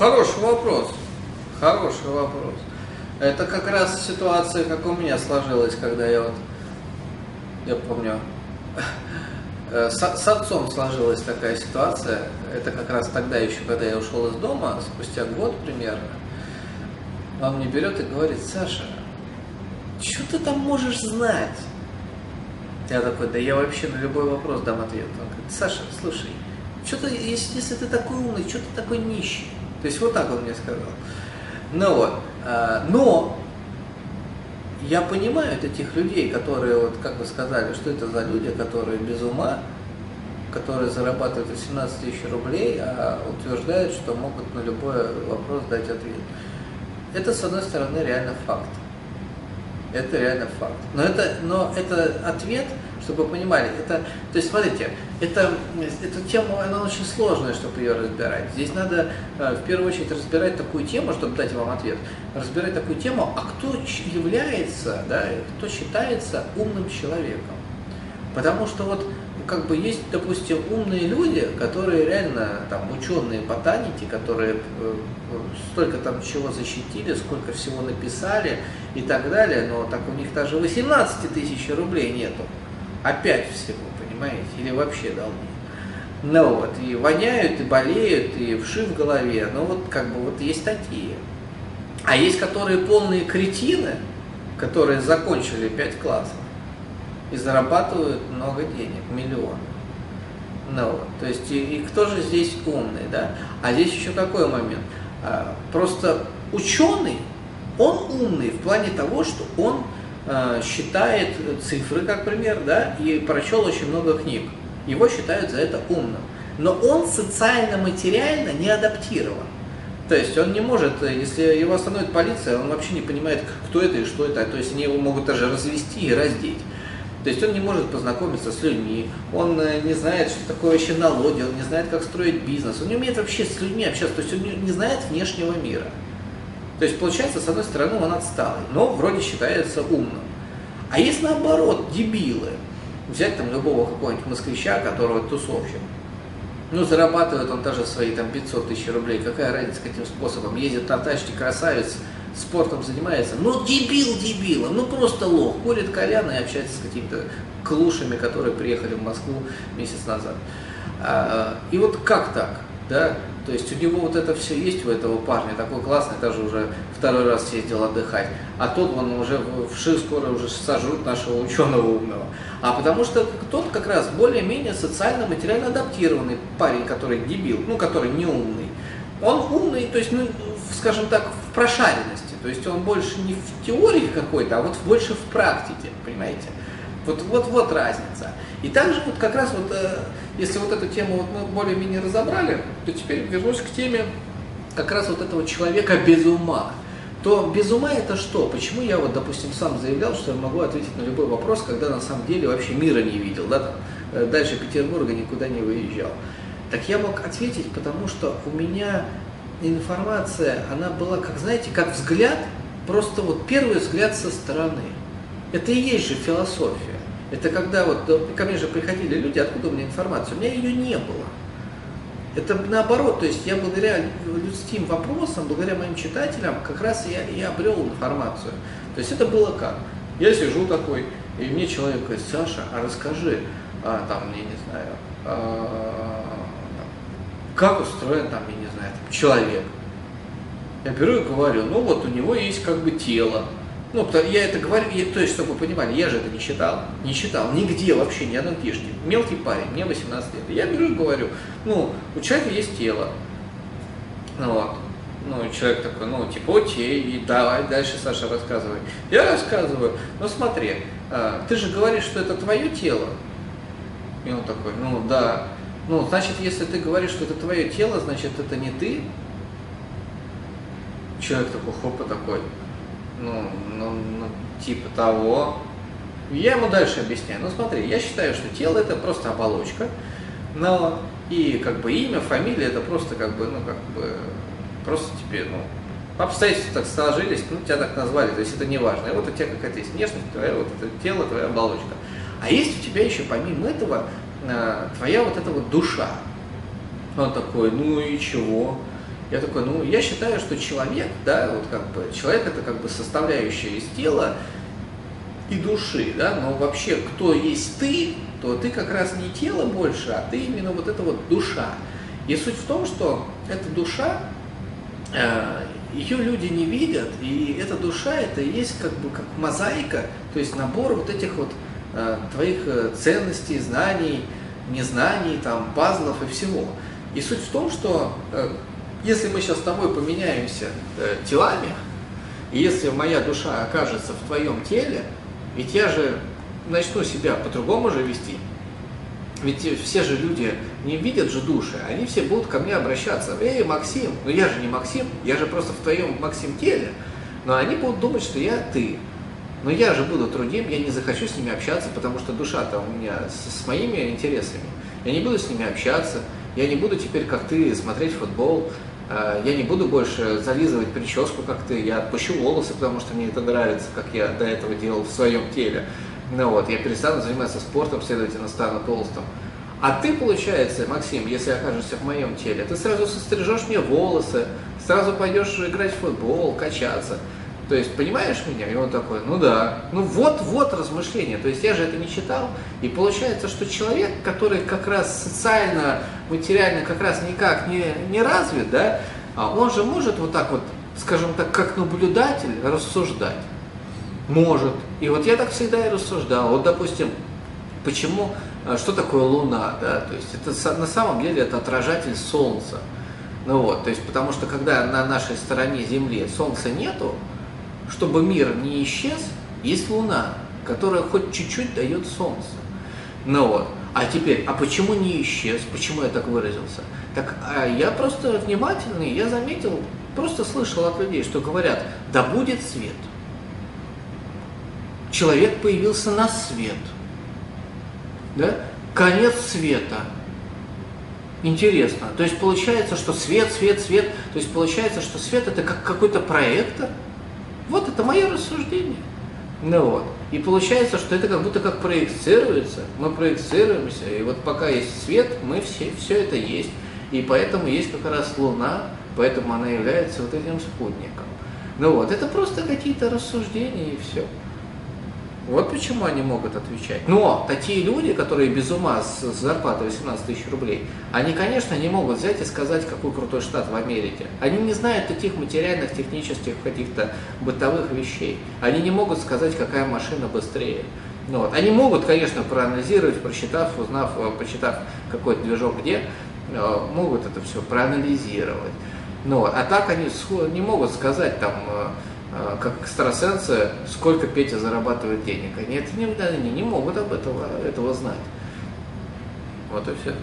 хороший вопрос. Хороший вопрос. Это как раз ситуация, как у меня сложилась, когда я вот, я помню, э, с, с отцом сложилась такая ситуация. Это как раз тогда еще, когда я ушел из дома, спустя год примерно. Он мне берет и говорит, Саша, что ты там можешь знать? Я такой, да я вообще на любой вопрос дам ответ. Он говорит, Саша, слушай, что ты, если, если ты такой умный, что ты такой нищий? То есть вот так он мне сказал. Ну вот, а, но я понимаю этих людей, которые, вот как вы сказали, что это за люди, которые без ума, которые зарабатывают 18 тысяч рублей, а утверждают, что могут на любой вопрос дать ответ. Это, с одной стороны, реально факт. Это реально факт. Но это, но это ответ, чтобы вы понимали, это, то есть смотрите, это, эта тема, она очень сложная, чтобы ее разбирать. Здесь надо э, в первую очередь разбирать такую тему, чтобы дать вам ответ, разбирать такую тему, а кто является, да, кто считается умным человеком. Потому что вот как бы есть, допустим, умные люди, которые реально там ученые ботаники, которые э, столько там чего защитили, сколько всего написали и так далее, но так у них даже 18 тысяч рублей нету. Опять всего, понимаете, или вообще долги. Ну вот, и воняют, и болеют, и вши в голове, ну вот как бы вот есть такие. А есть которые полные кретины, которые закончили 5 классов и зарабатывают много денег, миллионы. Ну, вот, то есть, и, и кто же здесь умный, да? А здесь еще какой момент? А, просто ученый, он умный в плане того, что он считает цифры, как пример, да, и прочел очень много книг. Его считают за это умным. Но он социально-материально не адаптирован. То есть он не может, если его остановит полиция, он вообще не понимает, кто это и что это. То есть они его могут даже развести и раздеть. То есть он не может познакомиться с людьми, он э, не знает, что такое вообще налоги, он не знает, как строить бизнес, он не умеет вообще с людьми общаться, то есть он не знает внешнего мира. То есть получается, с одной стороны, он отсталый, но вроде считается умным. А есть наоборот, дебилы. Взять там любого какого-нибудь москвича, которого тусовщик. Ну, зарабатывает он даже свои там 500 тысяч рублей. Какая разница, каким способом? Ездит на тачке красавец, спортом занимается, ну дебил дебилом, ну просто лох, курит кальян и общается с какими-то клушами, которые приехали в Москву месяц назад. А, и вот как так, да? То есть у него вот это все есть у этого парня, такой классный, даже уже второй раз съездил отдыхать. А тот, он уже в ШИ скоро уже сожрут нашего ученого умного. А потому что тот как раз более-менее социально, материально адаптированный парень, который дебил, ну, который не умный. Он умный, то есть, ну, скажем так, в прошаренности. То есть он больше не в теории какой-то, а вот больше в практике, понимаете? Вот, вот, вот разница. И также вот как раз вот, э, если вот эту тему вот мы более-менее разобрали, то теперь вернусь к теме как раз вот этого человека без ума. То без ума это что? Почему я вот, допустим, сам заявлял, что я могу ответить на любой вопрос, когда на самом деле вообще мира не видел, да, там, э, дальше Петербурга никуда не выезжал. Так я мог ответить, потому что у меня информация, она была, как знаете, как взгляд, просто вот первый взгляд со стороны. Это и есть же философия. Это когда вот ко мне же приходили люди, откуда у меня информация? У меня ее не было. Это наоборот, то есть я благодаря людским вопросам, благодаря моим читателям, как раз я и обрел информацию. То есть это было как? Я сижу такой, и мне человек говорит, Саша, а расскажи, а, там, я не знаю, а, как устроен там, я не знаю, там, человек. Я беру и говорю, ну вот у него есть как бы тело. Ну, я это говорю, я, то есть, чтобы вы понимали, я же это не читал, не читал, нигде вообще, ни одной книжки. Мелкий парень, мне 18 лет. Я беру и говорю, ну, у человека есть тело. Ну вот. Ну, человек такой, ну, типа, окей, и давай дальше, Саша, рассказывай. Я рассказываю, ну, смотри, а, ты же говоришь, что это твое тело. И он такой, ну, да. Ну, значит, если ты говоришь, что это твое тело, значит, это не ты. Человек такой, хопа такой, ну, ну, ну, типа того. Я ему дальше объясняю. Ну, смотри, я считаю, что тело это просто оболочка, но и как бы имя, фамилия это просто как бы, ну, как бы, просто тебе, ну, обстоятельства так сложились, ну, тебя так назвали, то есть это не важно. И вот у тебя какая-то есть внешность, твоя вот это тело, твоя оболочка. А есть у тебя еще помимо этого Э, твоя вот эта вот душа. Он такой, ну и чего? Я такой, ну, я считаю, что человек, да, вот как бы, человек это как бы составляющая из тела и души, да, но вообще, кто есть ты, то ты как раз не тело больше, а ты именно вот эта вот душа. И суть в том, что эта душа, э, ее люди не видят, и эта душа это и есть как бы как мозаика, то есть набор вот этих вот э, твоих э, ценностей, знаний, незнаний, там, пазлов и всего. И суть в том, что если мы сейчас с тобой поменяемся телами, и если моя душа окажется в твоем теле, ведь я же начну себя по-другому же вести. Ведь все же люди не видят же души, они все будут ко мне обращаться. Эй, Максим, ну я же не Максим, я же просто в твоем Максим теле. Но они будут думать, что я ты. Но я же буду трудим, я не захочу с ними общаться, потому что душа-то у меня с, с моими интересами. Я не буду с ними общаться, я не буду теперь, как ты, смотреть футбол, э, я не буду больше зализывать прическу, как ты, я отпущу волосы, потому что мне это нравится, как я до этого делал в своем теле. Ну вот, я перестану заниматься спортом, следовательно, стану толстым. А ты, получается, Максим, если окажешься в моем теле, ты сразу сострижешь мне волосы, сразу пойдешь играть в футбол, качаться. То есть, понимаешь меня? И он такой, ну да. Ну вот-вот размышления. То есть я же это не читал. И получается, что человек, который как раз социально, материально как раз никак не, не развит, да, а он же может вот так вот, скажем так, как наблюдатель рассуждать. Может. И вот я так всегда и рассуждал. Вот, допустим, почему, э, что такое Луна, да, то есть это на самом деле это отражатель Солнца. Ну вот, то есть потому что когда на нашей стороне Земли Солнца нету, чтобы мир не исчез, есть Луна, которая хоть чуть-чуть дает Солнце. Ну вот. А теперь, а почему не исчез? Почему я так выразился? Так а я просто внимательный, я заметил, просто слышал от людей, что говорят, да будет свет человек появился на свет. Да? Конец света. Интересно. То есть получается, что свет, свет, свет. То есть получается, что свет это как какой-то проектор. Вот это мое рассуждение. Ну вот. И получается, что это как будто как проецируется. Мы проецируемся. И вот пока есть свет, мы все, все это есть. И поэтому есть как раз Луна, поэтому она является вот этим спутником. Ну вот, это просто какие-то рассуждения и все. Вот почему они могут отвечать. Но такие люди, которые без ума с зарплатой 18 тысяч рублей, они, конечно, не могут взять и сказать, какой крутой штат в Америке. Они не знают таких материальных, технических, каких-то бытовых вещей. Они не могут сказать, какая машина быстрее. Ну, вот. Они могут, конечно, проанализировать, просчитав, узнав, э, почитав какой-то движок где, э, могут это все проанализировать. Ну, а так они не могут сказать там э, как экстрасенсы, сколько Петя зарабатывает денег. Они это не, они не могут об этого, этого знать. Вот и все.